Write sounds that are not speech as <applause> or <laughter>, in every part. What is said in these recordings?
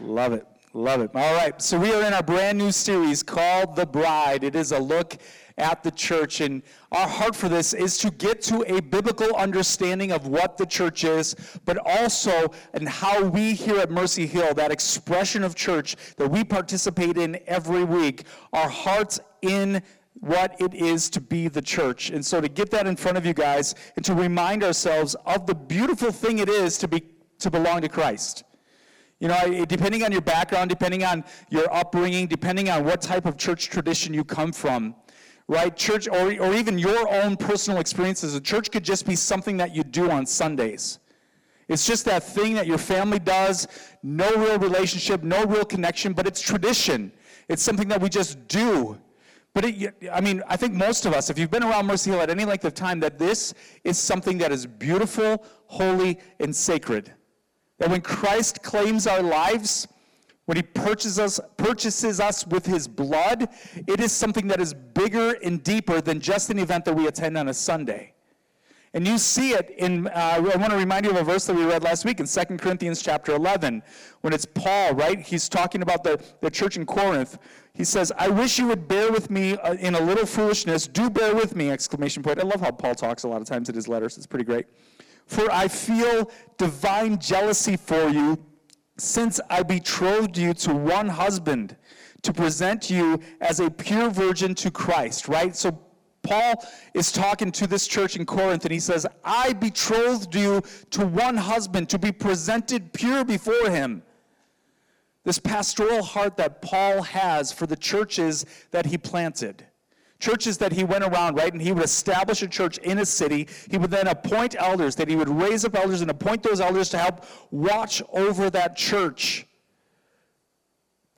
Love it. Love it. All right. So we are in our brand new series called The Bride. It is a look at the church. And our heart for this is to get to a biblical understanding of what the church is, but also and how we here at Mercy Hill, that expression of church that we participate in every week, our hearts in what it is to be the church. And so to get that in front of you guys and to remind ourselves of the beautiful thing it is to be to belong to Christ. You know, depending on your background, depending on your upbringing, depending on what type of church tradition you come from, right? Church, or, or even your own personal experiences, a church could just be something that you do on Sundays. It's just that thing that your family does, no real relationship, no real connection, but it's tradition. It's something that we just do. But it, I mean, I think most of us, if you've been around Mercy Hill at any length of time, that this is something that is beautiful, holy, and sacred. That when Christ claims our lives, when he purchases us, purchases us with his blood, it is something that is bigger and deeper than just an event that we attend on a Sunday. And you see it in, uh, I want to remind you of a verse that we read last week in 2 Corinthians chapter 11, when it's Paul, right? He's talking about the, the church in Corinth. He says, I wish you would bear with me uh, in a little foolishness. Do bear with me, exclamation point. I love how Paul talks a lot of times in his letters. It's pretty great. For I feel divine jealousy for you, since I betrothed you to one husband to present you as a pure virgin to Christ, right? So Paul is talking to this church in Corinth and he says, I betrothed you to one husband to be presented pure before him. This pastoral heart that Paul has for the churches that he planted churches that he went around, right? And he would establish a church in a city. He would then appoint elders, that he would raise up elders and appoint those elders to help watch over that church,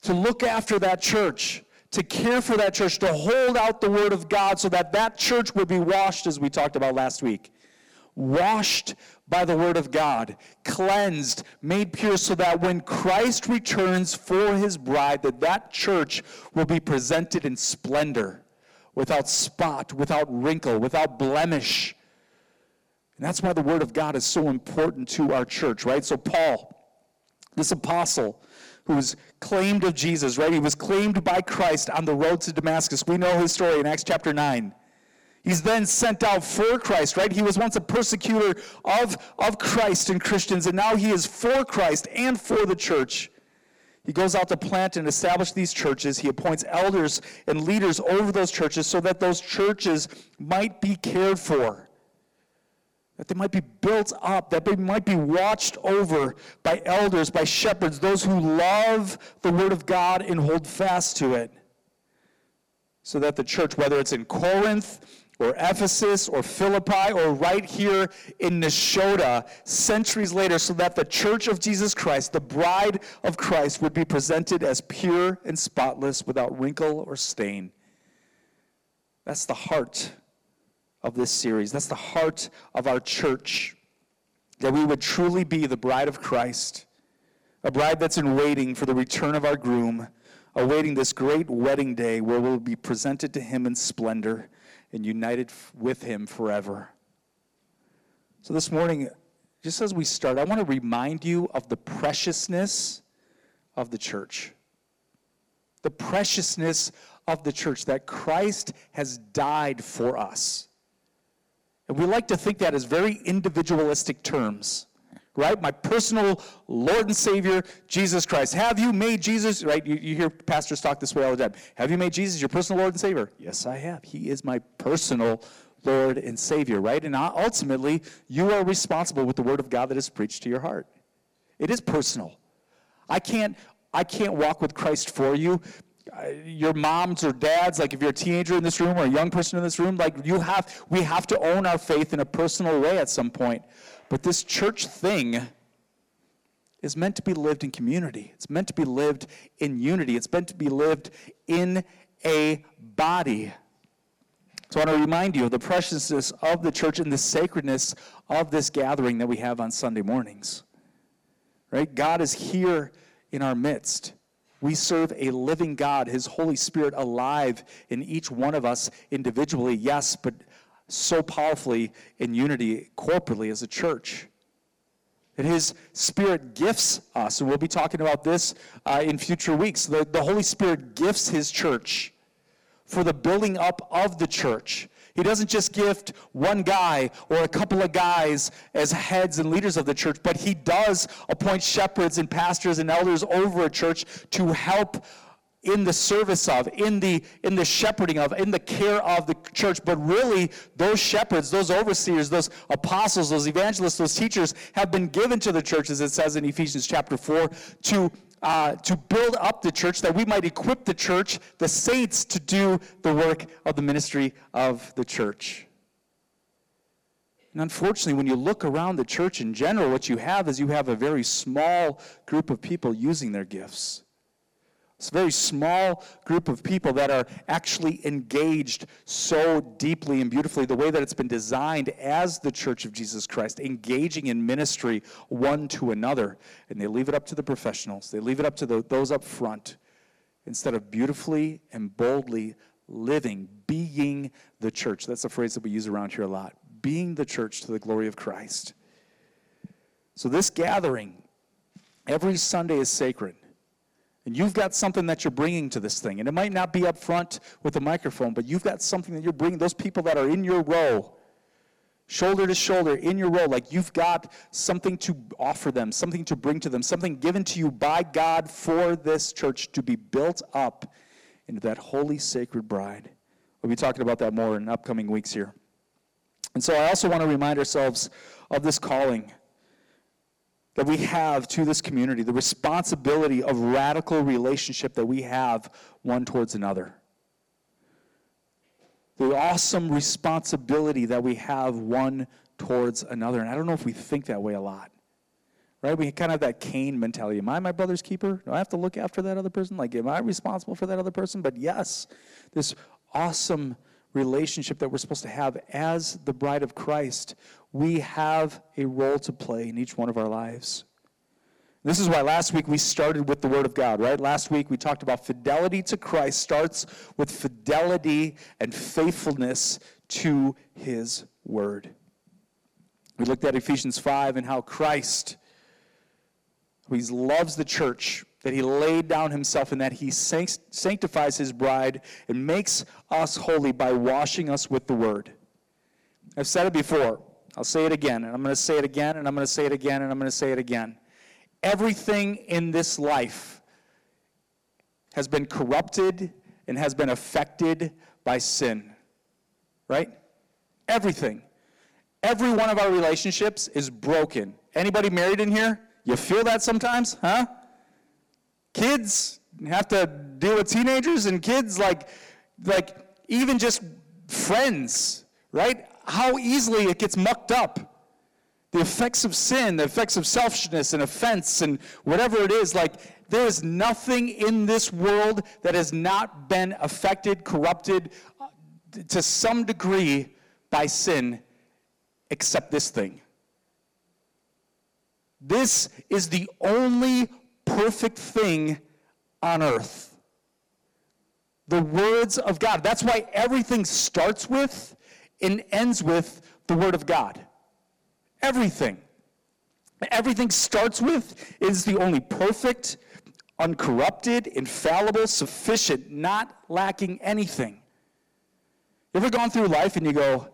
to look after that church, to care for that church, to hold out the word of God so that that church would be washed, as we talked about last week. Washed by the word of God, cleansed, made pure, so that when Christ returns for his bride, that that church will be presented in splendor without spot, without wrinkle, without blemish. And that's why the Word of God is so important to our church, right? So, Paul, this apostle who was claimed of Jesus, right? He was claimed by Christ on the road to Damascus. We know his story in Acts chapter 9. He's then sent out for Christ, right? He was once a persecutor of, of Christ and Christians, and now he is for Christ and for the church. He goes out to plant and establish these churches. He appoints elders and leaders over those churches so that those churches might be cared for, that they might be built up, that they might be watched over by elders, by shepherds, those who love the Word of God and hold fast to it. So that the church, whether it's in Corinth or Ephesus or Philippi or right here in Nashotah centuries later, so that the church of Jesus Christ, the bride of Christ, would be presented as pure and spotless without wrinkle or stain. That's the heart of this series. That's the heart of our church. That we would truly be the bride of Christ, a bride that's in waiting for the return of our groom, awaiting this great wedding day where we'll be presented to him in splendor and united with him forever. So this morning, just as we start, I want to remind you of the preciousness of the church. The preciousness of the church, that Christ has died for us. And we like to think that as very individualistic terms right? My personal Lord and Savior, Jesus Christ. Have you made Jesus, right? You, you hear pastors talk this way all the time. Have you made Jesus your personal Lord and Savior? Yes, I have. He is my personal Lord and Savior, right? And ultimately, you are responsible with the Word of God that is preached to your heart. It is personal. I can't, I can't walk with Christ for you. Uh, your moms or dads, like if you're a teenager in this room or a young person in this room, like you have, we have to own our faith in a personal way at some point. But this church thing is meant to be lived in community. It's meant to be lived in unity. It's meant to be lived in a body. So I want to remind you of the preciousness of the church and the sacredness of this gathering that we have on Sunday mornings. Right? God is here in our midst. We serve a living God, His Holy Spirit alive in each one of us individually, yes, but so powerfully in unity corporately as a church. that His Spirit gifts us. And we'll be talking about this uh, in future weeks. The, the Holy Spirit gifts His church for the building up of the church. He doesn't just gift one guy or a couple of guys as heads and leaders of the church, but he does appoint shepherds and pastors and elders over a church to help in the service of, in the in the shepherding of, in the care of the church. But really, those shepherds, those overseers, those apostles, those evangelists, those teachers have been given to the church, as it says in Ephesians chapter 4, to uh, to build up the church, that we might equip the church, the saints, to do the work of the ministry of the church. And unfortunately, when you look around the church in general, what you have is you have a very small group of people using their gifts. It's a very small group of people that are actually engaged so deeply and beautifully, the way that it's been designed as the Church of Jesus Christ, engaging in ministry one to another. And they leave it up to the professionals, they leave it up to the, those up front, instead of beautifully and boldly living, being the church. That's a phrase that we use around here a lot being the church to the glory of Christ. So, this gathering every Sunday is sacred. And you've got something that you're bringing to this thing. And it might not be up front with a microphone, but you've got something that you're bringing. Those people that are in your row, shoulder to shoulder, in your row, like you've got something to offer them, something to bring to them, something given to you by God for this church to be built up into that holy, sacred bride. We'll be talking about that more in upcoming weeks here. And so I also want to remind ourselves of this calling that we have to this community, the responsibility of radical relationship that we have one towards another. The awesome responsibility that we have one towards another. And I don't know if we think that way a lot. Right? We kind of have that Cain mentality. Am I my brother's keeper? Do I have to look after that other person? Like, am I responsible for that other person? But yes, this awesome relationship that we're supposed to have as the bride of Christ, we have a role to play in each one of our lives. This is why last week we started with the Word of God, right? Last week we talked about fidelity to Christ starts with fidelity and faithfulness to His Word. We looked at Ephesians 5 and how Christ, He loves the church, that he laid down himself and that he sanctifies his bride and makes us holy by washing us with the word. I've said it before. I'll say it again, and I'm going to say it again, and I'm going to say it again, and I'm going to say it again. Everything in this life has been corrupted and has been affected by sin. Right? Everything. Every one of our relationships is broken. Anybody married in here? You feel that sometimes, huh? Kids have to deal with teenagers and kids like like even just friends right? How easily it gets mucked up. The effects of sin the effects of selfishness and offense and whatever it is like there is nothing in this world that has not been affected corrupted uh, to some degree by sin except this thing. This is the only perfect thing on earth. The words of God. That's why everything starts with and ends with the Word of God. Everything. Everything starts with is the only perfect, uncorrupted, infallible, sufficient, not lacking anything. You ever gone through life and you go,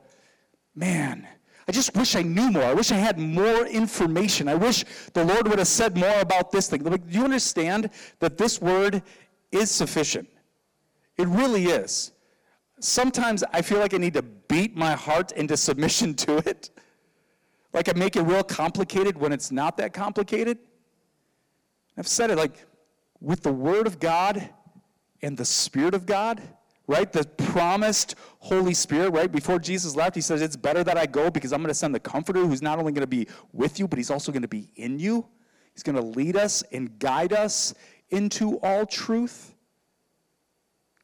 man, I just wish I knew more. I wish I had more information. I wish the Lord would have said more about this thing. Do you understand that this word is sufficient? It really is. Sometimes I feel like I need to beat my heart into submission <laughs> to it. Like I make it real complicated when it's not that complicated. I've said it like with the Word of God and the Spirit of God, right? The promised Holy Spirit, right? Before Jesus left, he says, It's better that I go because I'm going to send the Comforter who's not only going to be with you, but he's also going to be in you. He's going to lead us and guide us into all truth,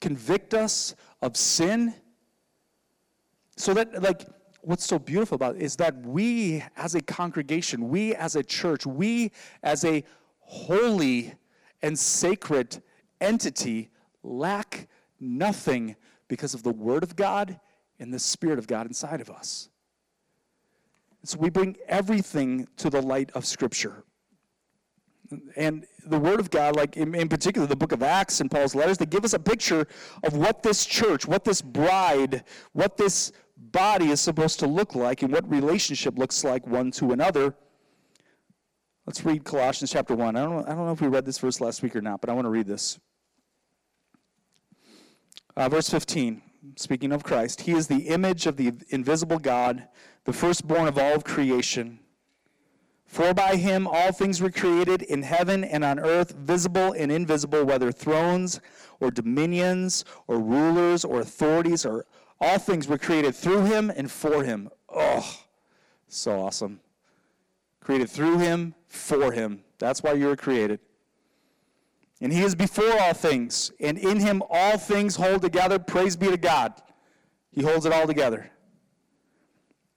convict us of sin. So that, like, what's so beautiful about it is that we as a congregation, we as a church, we as a holy and sacred entity lack nothing because of the Word of God and the Spirit of God inside of us. So we bring everything to the light of Scripture. And the Word of God, like in, in, particular the book of Acts and Paul's letters, they give us a picture of what this church, what this bride, what this body is supposed to look like, and what relationship looks like one to another. Let's read Colossians chapter 1. I don't, I don't know if we read this verse last week or not, but I want to read this. Uh, verse 15, speaking of Christ, He is the image of the invisible God, the firstborn of all of creation. For by him all things were created in heaven and on earth, visible and invisible, whether thrones or dominions or rulers or authorities, or all things were created through him and for him. Oh, so awesome. Created through him, for him. That's why you were created. And he is before all things, and in him all things hold together. Praise be to God. He holds it all together.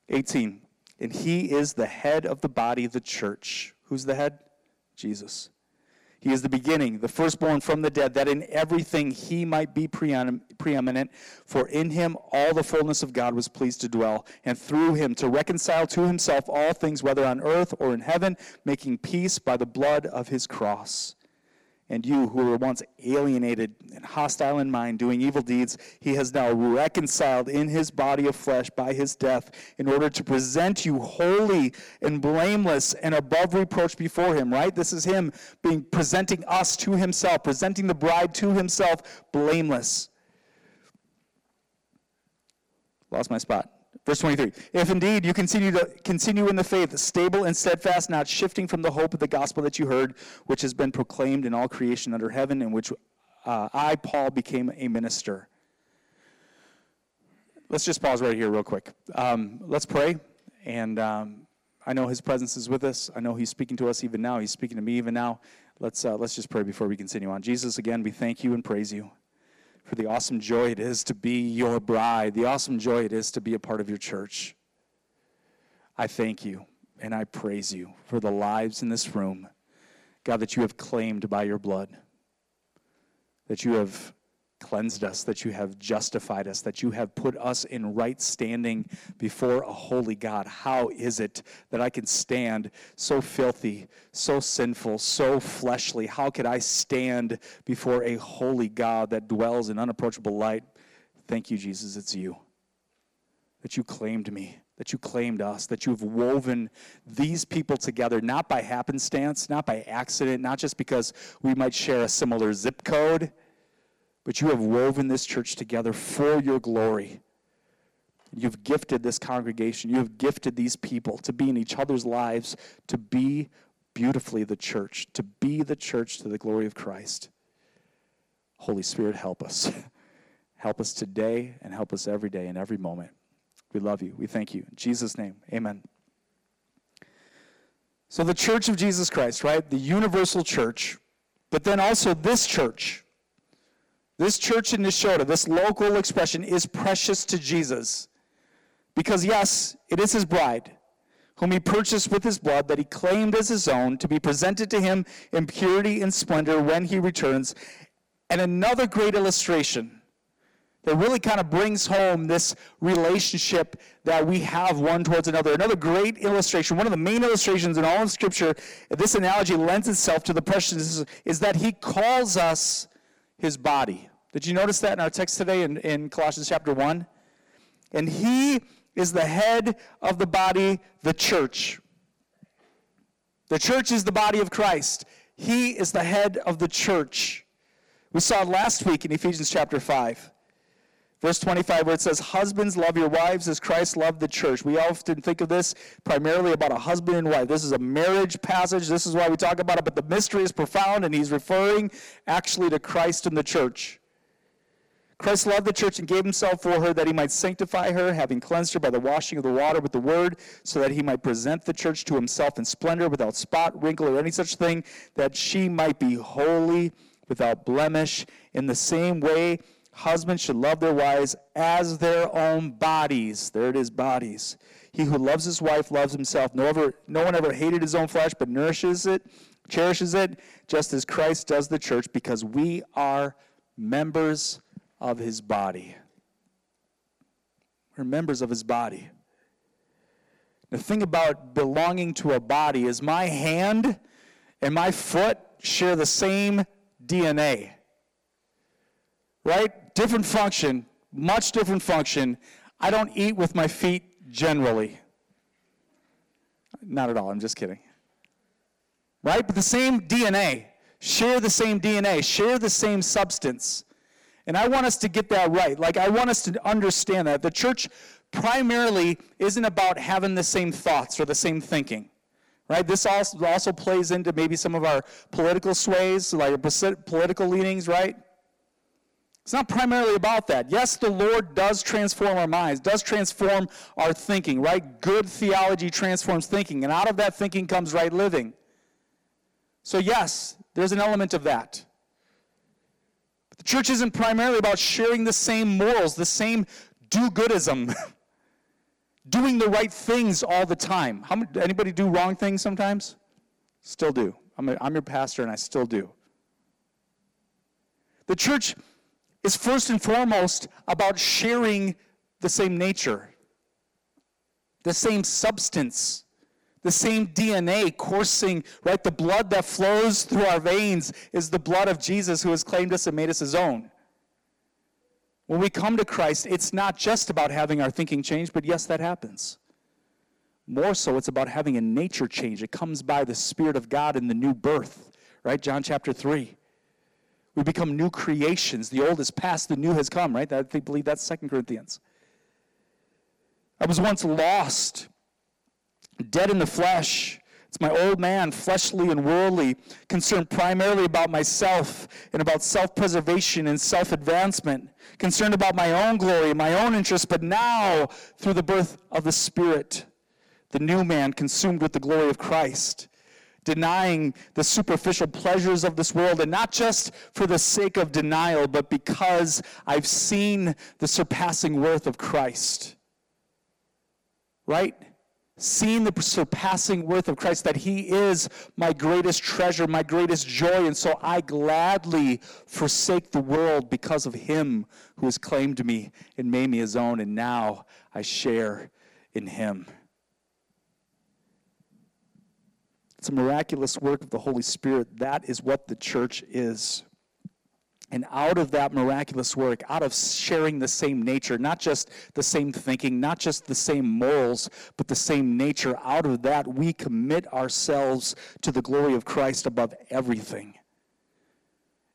18 and he is the head of the body the church. Who's the head? Jesus. He is the beginning, the firstborn from the dead, that in everything he might be preeminent. For in him all the fullness of God was pleased to dwell, and through him to reconcile to himself all things, whether on earth or in heaven, making peace by the blood of his cross and you who were once alienated and hostile in mind, doing evil deeds, he has now reconciled in his body of flesh by his death, in order to present you holy and blameless and above reproach before him, right? This is him being presenting us to himself, presenting the bride to himself, blameless. Lost my spot. Verse 23 If indeed you continue to continue in the faith, stable and steadfast, not shifting from the hope of the gospel that you heard, which has been proclaimed in all creation under heaven, in which uh, I, Paul, became a minister. Let's just pause right here, real quick. Um, let's pray. And um, I know his presence is with us. I know he's speaking to us even now. He's speaking to me even now. Let's, uh, let's just pray before we continue on. Jesus, again, we thank you and praise you for the awesome joy it is to be your bride, the awesome joy it is to be a part of your church. I thank you and I praise you for the lives in this room, God, that you have claimed by your blood, that you have cleansed us, that you have justified us, that you have put us in right standing before a holy God. How is it that I can stand so filthy, so sinful, so fleshly? How could I stand before a holy God that dwells in unapproachable light? Thank you, Jesus, it's you. That you claimed me, that you claimed us, that you have woven these people together, not by happenstance, not by accident, not just because we might share a similar zip code but you have woven this church together for your glory. You've gifted this congregation, you have gifted these people to be in each other's lives, to be beautifully the church, to be the church to the glory of Christ. Holy Spirit, help us. <laughs> help us today and help us every day and every moment. We love you. We thank you. In Jesus' name, amen. So, the church of Jesus Christ, right? The universal church, but then also this church this church in Nashotah, this local expression, is precious to Jesus. Because, yes, it is his bride, whom he purchased with his blood, that he claimed as his own, to be presented to him in purity and splendor when he returns. And another great illustration that really kind of brings home this relationship that we have one towards another. Another great illustration, one of the main illustrations in all of Scripture, this analogy lends itself to the preciousness, is that he calls us his body. Did you notice that in our text today in, in Colossians chapter 1? And he is the head of the body, the church. The church is the body of Christ. He is the head of the church. We saw last week in Ephesians chapter 5. Verse 25, where it says, Husbands, love your wives as Christ loved the church. We often think of this primarily about a husband and wife. This is a marriage passage. This is why we talk about it, but the mystery is profound, and he's referring actually to Christ and the church. Christ loved the church and gave himself for her that he might sanctify her, having cleansed her by the washing of the water with the word, so that he might present the church to himself in splendor, without spot, wrinkle, or any such thing, that she might be holy, without blemish. In the same way, husbands should love their wives as their own bodies. There it is, bodies. He who loves his wife loves himself. No, ever, no one ever hated his own flesh, but nourishes it, cherishes it, just as Christ does the church, because we are members of his body. We're members of his body. The thing about belonging to a body is my hand and my foot share the same DNA. Right? Different function, much different function. I don't eat with my feet generally. Not at all, I'm just kidding. Right? But the same DNA, share the same DNA, share the same substance. And I want us to get that right. Like, I want us to understand that. The church primarily isn't about having the same thoughts or the same thinking. Right? This also, also plays into maybe some of our political sways, like political leanings, right? It's not primarily about that. Yes, the Lord does transform our minds, does transform our thinking, right? Good theology transforms thinking, and out of that thinking comes right living. So, yes, there's an element of that. The church isn't primarily about sharing the same morals, the same do goodism, <laughs> doing the right things all the time. How, many, anybody do wrong things sometimes? Still do. I'm, a, I'm your pastor, and I still do. The church is first and foremost about sharing the same nature, the same substance, the same DNA coursing, right? The blood that flows through our veins is the blood of Jesus who has claimed us and made us his own. When we come to Christ, it's not just about having our thinking change, but yes, that happens. More so, it's about having a nature change. It comes by the Spirit of God in the new birth, right? John chapter 3. We become new creations. The old is past, the new has come, right? I believe that's Second Corinthians. I was once lost, dead in the flesh. It's my old man, fleshly and worldly, concerned primarily about myself and about self preservation and self advancement, concerned about my own glory, my own interests, but now, through the birth of the Spirit, the new man consumed with the glory of Christ denying the superficial pleasures of this world, and not just for the sake of denial, but because I've seen the surpassing worth of Christ. Right? Seen the surpassing worth of Christ, that He is my greatest treasure, my greatest joy, and so I gladly forsake the world because of Him who has claimed me and made me His own, and now I share in Him. It's a miraculous work of the Holy Spirit. That is what the church is. And out of that miraculous work, out of sharing the same nature, not just the same thinking, not just the same morals, but the same nature, out of that, we commit ourselves to the glory of Christ above everything.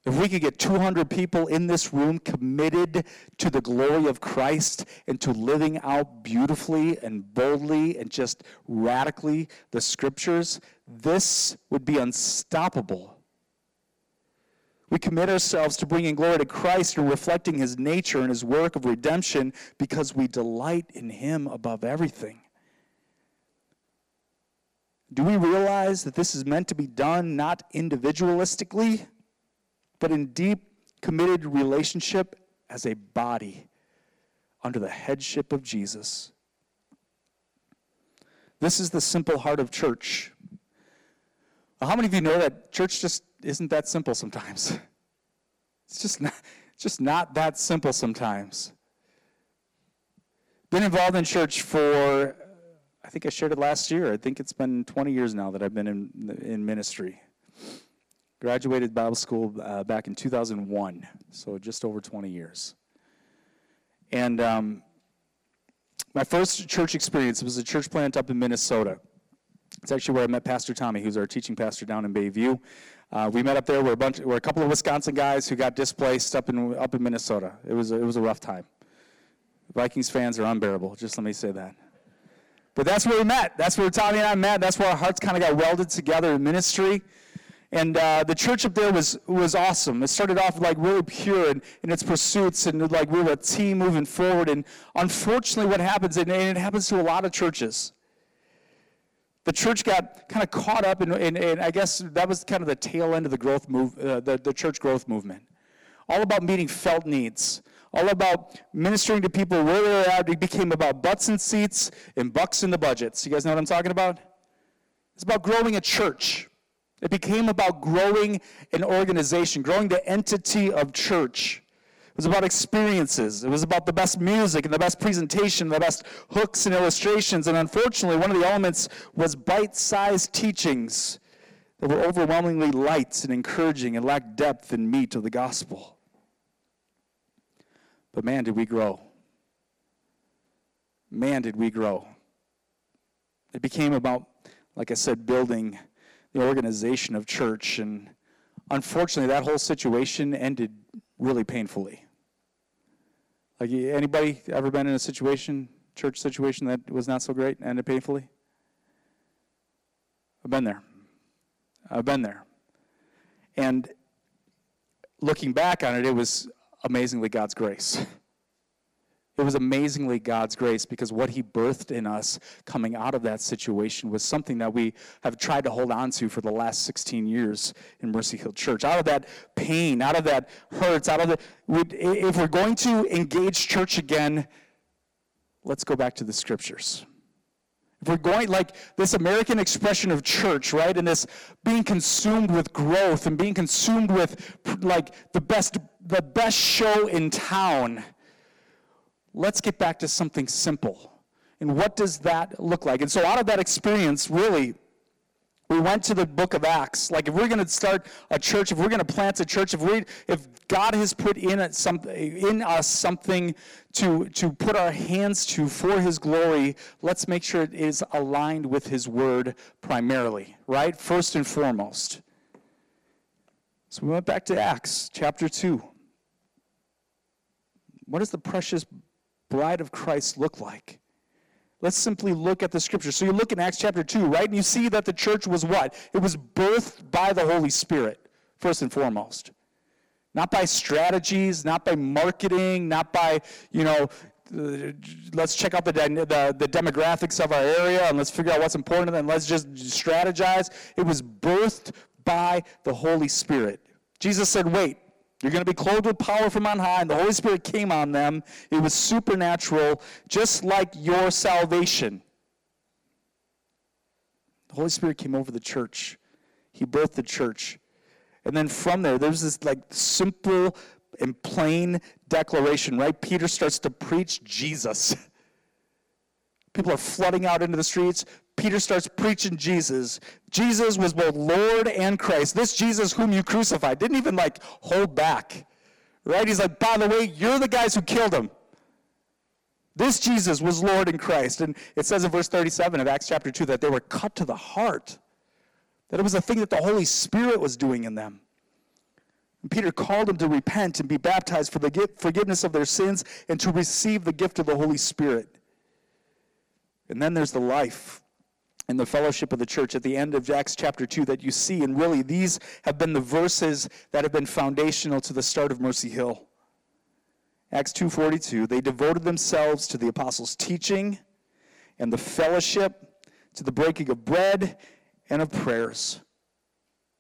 If we could get 200 people in this room committed to the glory of Christ and to living out beautifully and boldly and just radically the scriptures, this would be unstoppable. We commit ourselves to bringing glory to Christ and reflecting his nature and his work of redemption because we delight in him above everything. Do we realize that this is meant to be done not individualistically? but in deep, committed relationship as a body under the headship of Jesus. This is the simple heart of church. How many of you know that church just isn't that simple sometimes? <laughs> It's just not, just not that simple sometimes. Been involved in church for, I think I shared it last year. I think it's been 20 years now that I've been in, in ministry. Graduated Bible school uh, back in 2001, so just over 20 years. And um, my first church experience was a church plant up in Minnesota. It's actually where I met Pastor Tommy, who's our teaching pastor down in Bayview. Uh, we met up there. We're a bunch. We're a couple of Wisconsin guys who got displaced up in up in Minnesota. It was it was a rough time. Vikings fans are unbearable. Just let me say that. But that's where we met. That's where Tommy and I met. That's where our hearts kind of got welded together in ministry. And uh, the church up there was, was awesome. It started off like really pure in, in its pursuits and like we were a team moving forward. And unfortunately, what happens, and it happens to a lot of churches, the church got kind of caught up in, in, in, I guess that was kind of the tail end of the growth move, uh, the, the church growth movement. All about meeting felt needs, all about ministering to people where they're at. It became about butts and seats and bucks in the budgets. You guys know what I'm talking about? It's about growing a church. It became about growing an organization, growing the entity of church. It was about experiences. It was about the best music and the best presentation, the best hooks and illustrations. And unfortunately, one of the elements was bite sized teachings that were overwhelmingly light and encouraging and lacked depth and meat of the gospel. But man, did we grow. Man, did we grow. It became about, like I said, building the organization of church. And unfortunately, that whole situation ended really painfully. Like anybody ever been in a situation, church situation that was not so great, and ended painfully? I've been there. I've been there. And looking back on it, it was amazingly God's grace. <laughs> It was amazingly God's grace because what He birthed in us coming out of that situation was something that we have tried to hold on to for the last 16 years in Mercy Hill Church. Out of that pain, out of that hurts, out of the. If we're going to engage church again, let's go back to the scriptures. If we're going like this American expression of church, right, and this being consumed with growth and being consumed with like the best the best show in town let's get back to something simple. And what does that look like? And so, out of that experience, really, we went to the book of Acts. Like, if we're going to start a church, if we're going to plant a church, if we, if God has put in something in us something to to put our hands to for His glory, let's make sure it is aligned with His Word primarily, right? First and foremost. So we went back to Acts chapter two. What is the precious bride of Christ look like? Let's simply look at the scripture. So you look in Acts chapter 2, right? And you see that the church was what? It was birthed by the Holy Spirit, first and foremost. Not by strategies, not by marketing, not by, you know, uh, let's check out the, the, the, demographics of our area and let's figure out what's important and let's just strategize. It was birthed by the Holy Spirit. Jesus said, wait, you're going to be clothed with power from on high, and the Holy Spirit came on them. It was supernatural, just like your salvation. The Holy Spirit came over the church. He birthed the church. And then from there, there's this like simple and plain declaration, right? Peter starts to preach Jesus. <laughs> People are flooding out into the streets. Peter starts preaching Jesus. Jesus was both Lord and Christ. This Jesus whom you crucified didn't even like hold back. Right? He's like, by the way, you're the guys who killed him. This Jesus was Lord and Christ. And it says in verse 37 of Acts chapter 2 that they were cut to the heart, that it was a thing that the Holy Spirit was doing in them. And Peter called them to repent and be baptized for the forgiveness of their sins and to receive the gift of the Holy Spirit. And then there's the life and the fellowship of the church at the end of Acts chapter 2 that you see. And really, these have been the verses that have been foundational to the start of Mercy Hill. Acts 2:42 they devoted themselves to the apostles' teaching and the fellowship to the breaking of bread and of prayers.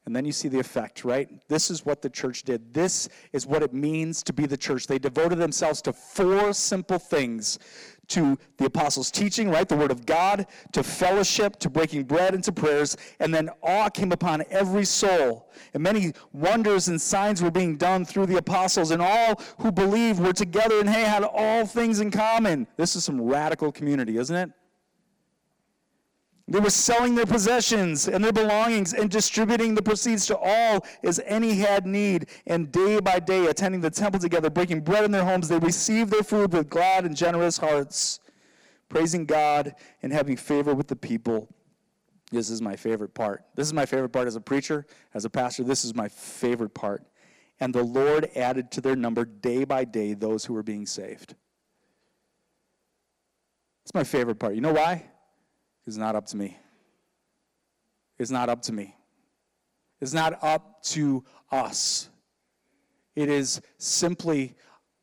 And then you see the effect, right? This is what the church did. This is what it means to be the church. They devoted themselves to four simple things to the apostles' teaching, right? The word of God, to fellowship, to breaking bread, and to prayers. And then awe came upon every soul. And many wonders and signs were being done through the apostles. And all who believed were together and hey, had all things in common. This is some radical community, isn't it? They were selling their possessions and their belongings and distributing the proceeds to all as any had need. And day by day, attending the temple together, breaking bread in their homes, they received their food with glad and generous hearts, praising God and having favor with the people. This is my favorite part. This is my favorite part as a preacher, as a pastor. This is my favorite part. And the Lord added to their number day by day those who were being saved. It's my favorite part. You know why? Is not up to me. It's not up to me. It's not up to us. It is simply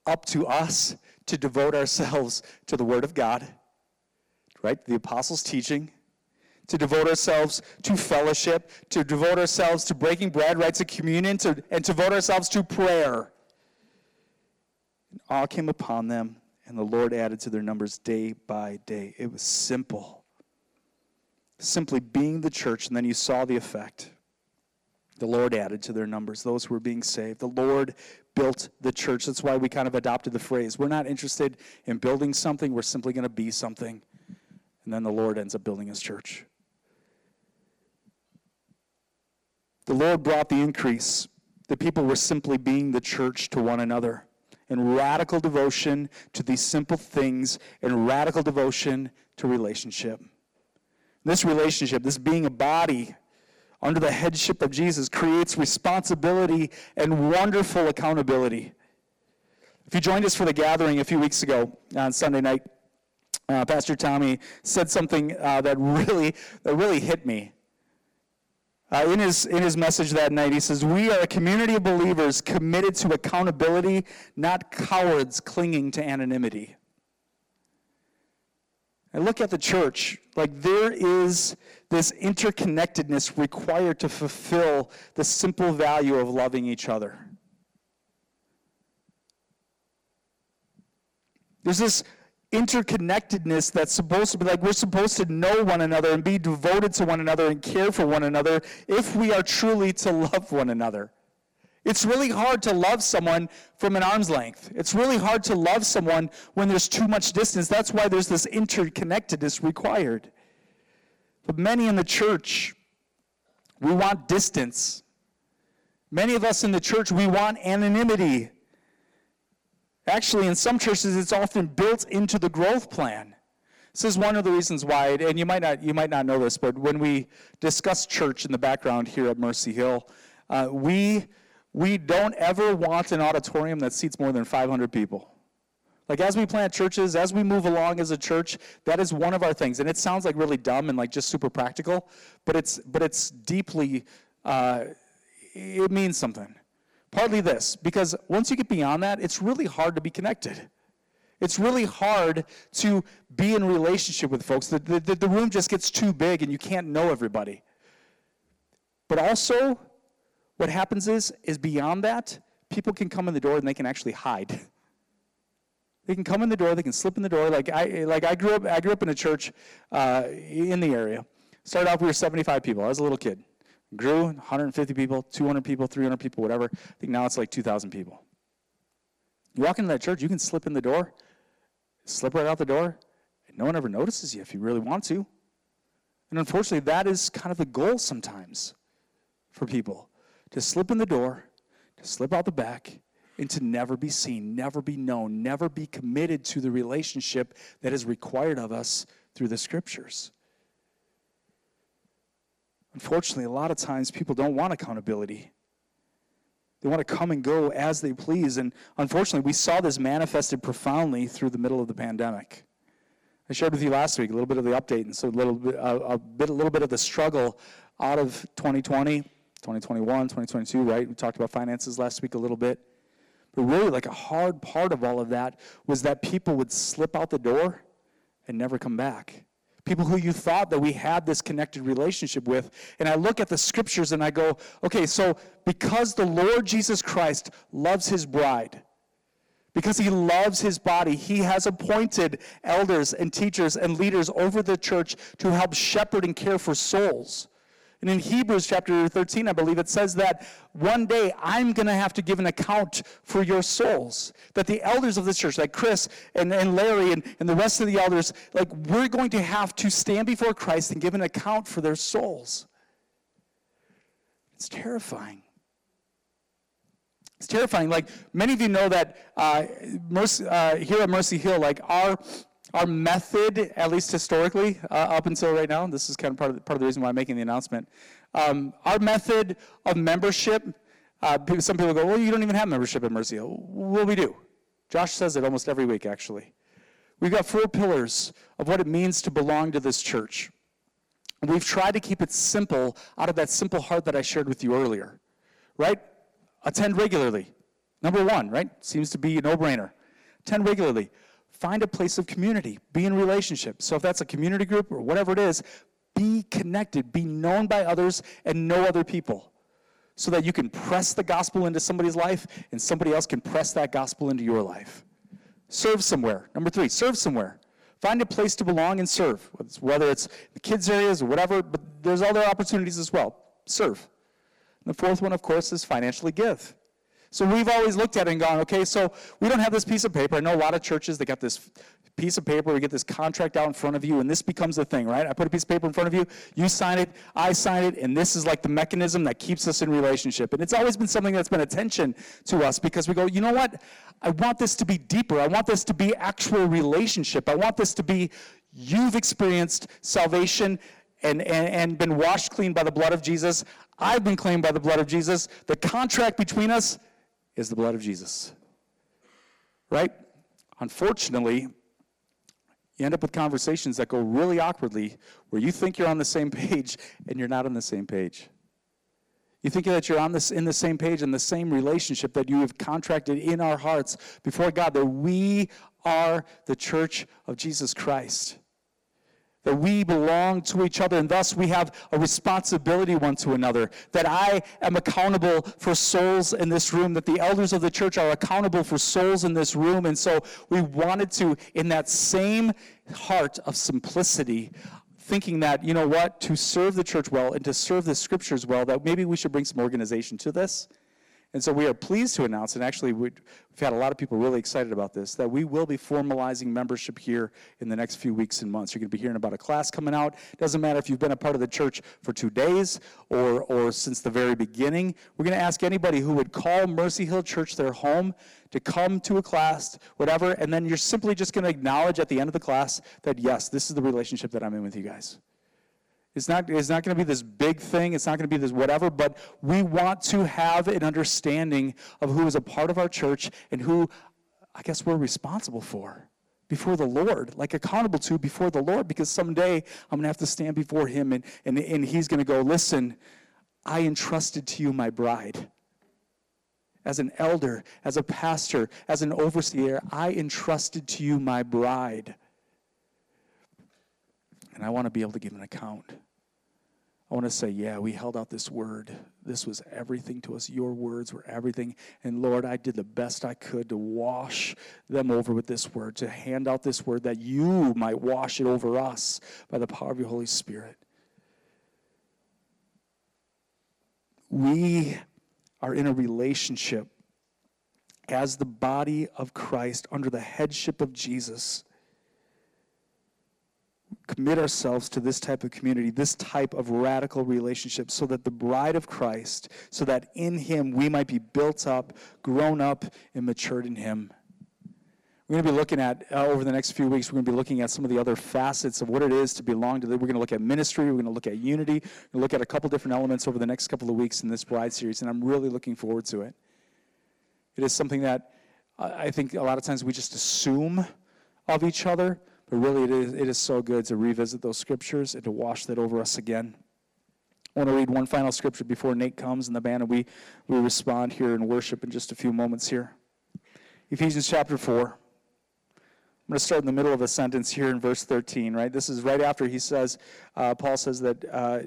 up to us to devote ourselves to the Word of God, right? The apostles' teaching, to devote ourselves to fellowship, to devote ourselves to breaking bread, right? To communion, to, and to devote ourselves to prayer. And all came upon them, and the Lord added to their numbers day by day. It was simple simply being the church, and then you saw the effect. The Lord added to their numbers those who were being saved. The Lord built the church. That's why we kind of adopted the phrase. We're not interested in building something, we're simply going to be something. And then the Lord ends up building his church. The Lord brought the increase. The people were simply being the church to one another in radical devotion to these simple things and radical devotion to relationship. This relationship, this being a body under the headship of Jesus, creates responsibility and wonderful accountability. If you joined us for the gathering a few weeks ago on Sunday night, uh, Pastor Tommy said something uh, that really that really hit me. Uh, in, his, in his message that night, he says, We are a community of believers committed to accountability, not cowards clinging to anonymity. And look at the church. Like there is this interconnectedness required to fulfill the simple value of loving each other. There's this interconnectedness that's supposed to be like we're supposed to know one another and be devoted to one another and care for one another if we are truly to love one another. It's really hard to love someone from an arm's length. It's really hard to love someone when there's too much distance. That's why there's this interconnectedness required. But many in the church, we want distance. Many of us in the church, we want anonymity. Actually, in some churches, it's often built into the growth plan. This is one of the reasons why, and you might not, you might not know this, but when we discuss church in the background here at Mercy Hill, uh, we, we don't ever want an auditorium that seats more than 500 people. Like as we plant churches, as we move along as a church, that is one of our things. And it sounds like really dumb and like just super practical, but it's but it's deeply uh, it means something. Partly this, because once you get beyond that, it's really hard to be connected. It's really hard to be in relationship with folks. The, the, the room just gets too big and you can't know everybody. But also, what happens is, is beyond that, people can come in the door and they can actually hide. <laughs> They can come in the door, they can slip in the door. Like I, like I grew up, I grew up in a church uh, in the area. Started off, we were 75 people. I was a little kid grew 150 people, 200 people, 300 people, whatever. I think now it's like 2,000 people. You walk into that church, you can slip in the door, slip right out the door, and no one ever notices you if you really want to. And unfortunately, that is kind of the goal sometimes for people to slip in the door, to slip out the back, and to never be seen, never be known, never be committed to the relationship that is required of us through the scriptures. Unfortunately, a lot of times people don't want accountability. They want to come and go as they please. And unfortunately, we saw this manifested profoundly through the middle of the pandemic. I shared with you last week a little bit of the update, and so a little bit, a, a bit, a little bit of the struggle out of 2020, 2021, 2022. Right? We talked about finances last week a little bit, but really, like a hard part of all of that was that people would slip out the door and never come back people who you thought that we had this connected relationship with. And I look at the scriptures and I go, okay, so because the Lord Jesus Christ loves his bride, because he loves his body, he has appointed elders and teachers and leaders over the church to help shepherd and care for souls. And in Hebrews chapter 13, I believe it says that one day I'm going to have to give an account for your souls. That the elders of this church, like Chris and, and Larry and, and the rest of the elders, like we're going to have to stand before Christ and give an account for their souls. It's terrifying. It's terrifying. Like many of you know that uh, Mercy, uh, here at Mercy Hill, like our our method, at least historically, uh, up until right now, this is kind of part of the, part of the reason why I'm making the announcement. Um, our method of membership, uh, some people go, well, you don't even have membership at Mercy. Well, we do. Josh says it almost every week, actually. We've got four pillars of what it means to belong to this church. We've tried to keep it simple out of that simple heart that I shared with you earlier, right? Attend regularly. Number one, right? Seems to be a no brainer. Attend regularly find a place of community, be in relationship. So if that's a community group or whatever it is, be connected, be known by others and know other people so that you can press the gospel into somebody's life and somebody else can press that gospel into your life. Serve somewhere. Number three, serve somewhere. Find a place to belong and serve, whether it's the kids' areas or whatever, but there's other opportunities as well. Serve. And the fourth one, of course, is financially give. So we've always looked at it and gone, okay, so we don't have this piece of paper. I know a lot of churches, they got this piece of paper, we get this contract out in front of you, and this becomes the thing, right? I put a piece of paper in front of you, you sign it, I sign it, and this is like the mechanism that keeps us in relationship. And it's always been something that's been attention to us because we go, you know what? I want this to be deeper. I want this to be actual relationship. I want this to be you've experienced salvation and, and, and been washed clean by the blood of Jesus. I've been claimed by the blood of Jesus. The contract between us is the blood of Jesus. Right? Unfortunately, you end up with conversations that go really awkwardly where you think you're on the same page and you're not on the same page. You think that you're on this in the same page in the same relationship that you have contracted in our hearts before God that we are the church of Jesus Christ that we belong to each other, and thus we have a responsibility one to another. That I am accountable for souls in this room, that the elders of the church are accountable for souls in this room. And so we wanted to, in that same heart of simplicity, thinking that, you know what, to serve the church well and to serve the scriptures well, that maybe we should bring some organization to this. And so we are pleased to announce, and actually we've had a lot of people really excited about this, that we will be formalizing membership here in the next few weeks and months. You're going to be hearing about a class coming out. Doesn't matter if you've been a part of the church for two days or, or since the very beginning. We're going to ask anybody who would call Mercy Hill Church their home to come to a class, whatever, and then you're simply just going to acknowledge at the end of the class that, yes, this is the relationship that I'm in with you guys. It's not, it's not going to be this big thing. It's not going to be this whatever, but we want to have an understanding of who is a part of our church and who I guess we're responsible for before the Lord, like accountable to before the Lord, because someday I'm going to have to stand before Him and, and, and He's going to go, Listen, I entrusted to you my bride. As an elder, as a pastor, as an overseer, I entrusted to you my bride. And I want to be able to give an account. I want to say, yeah, we held out this word. This was everything to us. Your words were everything. And Lord, I did the best I could to wash them over with this word, to hand out this word that you might wash it over us by the power of your Holy Spirit. We are in a relationship as the body of Christ under the headship of Jesus commit ourselves to this type of community, this type of radical relationship, so that the bride of Christ, so that in Him we might be built up, grown up, and matured in Him. We're going to be looking at, uh, over the next few weeks, we're going to be looking at some of the other facets of what it is to belong to. The, we're going to look at ministry, we're going to look at unity, we're going to look at a couple different elements over the next couple of weeks in this bride series, and I'm really looking forward to it. It is something that I think a lot of times we just assume of each other, but really, it is, it is so good to revisit those scriptures and to wash that over us again. I want to read one final scripture before Nate comes and the band and we, we respond here in worship in just a few moments here. Ephesians chapter 4. I'm going to start in the middle of a sentence here in verse 13, right? This is right after he says, uh, Paul says that uh,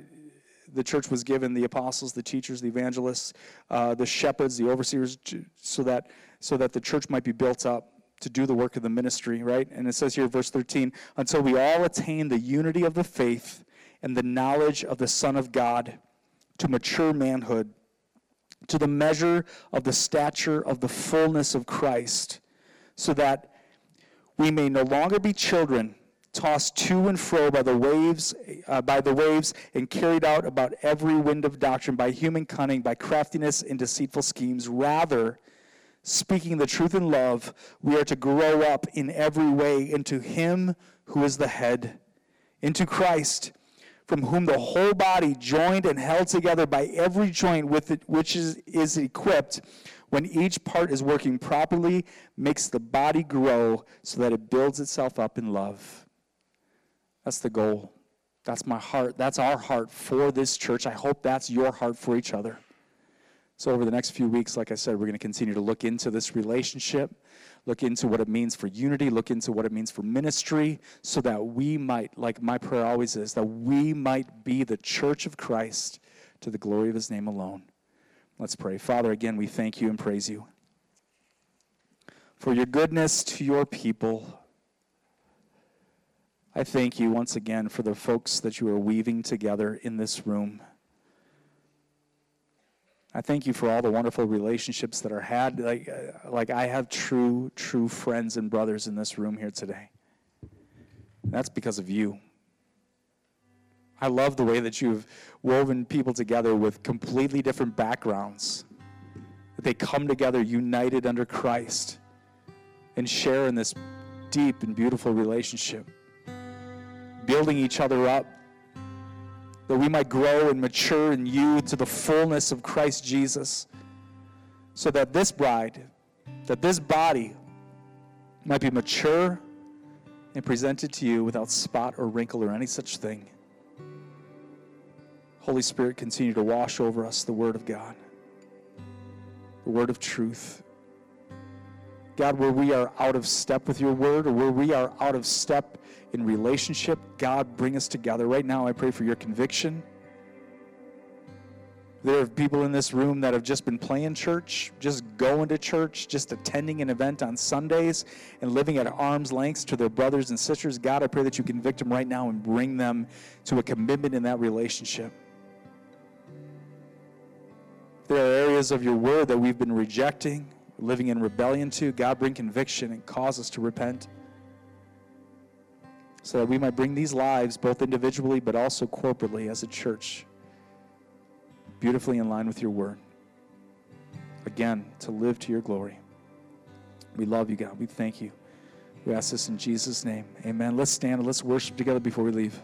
the church was given the apostles, the teachers, the evangelists, uh, the shepherds, the overseers, so that, so that the church might be built up to do the work of the ministry, right? And it says here, verse 13, until we all attain the unity of the faith and the knowledge of the Son of God to mature manhood, to the measure of the stature of the fullness of Christ, so that we may no longer be children tossed to and fro by the waves uh, by the waves and carried out about every wind of doctrine by human cunning by craftiness and deceitful schemes rather speaking the truth in love, we are to grow up in every way into Him who is the head, into Christ, from whom the whole body, joined and held together by every joint with it, which is, is equipped, when each part is working properly, makes the body grow so that it builds itself up in love. That's the goal. That's my heart. That's our heart for this church. I hope that's your heart for each other. So, over the next few weeks, like I said, we're going to continue to look into this relationship, look into what it means for unity, look into what it means for ministry, so that we might, like my prayer always is, that we might be the church of Christ to the glory of his name alone. Let's pray. Father, again, we thank you and praise you for your goodness to your people. I thank you once again for the folks that you are weaving together in this room. I thank you for all the wonderful relationships that are had. Like, like I have true, true friends and brothers in this room here today. That's because of you. I love the way that you've woven people together with completely different backgrounds. That they come together united under Christ and share in this deep and beautiful relationship, building each other up that we might grow and mature in you to the fullness of Christ Jesus, so that this bride, that this body might be mature and presented to you without spot or wrinkle or any such thing. Holy Spirit, continue to wash over us the Word of God, the Word of truth. God, where we are out of step with your Word or where we are out of step in relationship, God, bring us together. Right now, I pray for your conviction. There are people in this room that have just been playing church, just going to church, just attending an event on Sundays and living at arm's length to their brothers and sisters. God, I pray that you convict them right now and bring them to a commitment in that relationship. There are areas of your word that we've been rejecting, living in rebellion to. God, bring conviction and cause us to repent so that we might bring these lives, both individually but also corporately as a church, beautifully in line with your word. Again, to live to your glory. We love you, God. We thank you. We ask this in Jesus' name. Amen. Let's stand and let's worship together before we leave.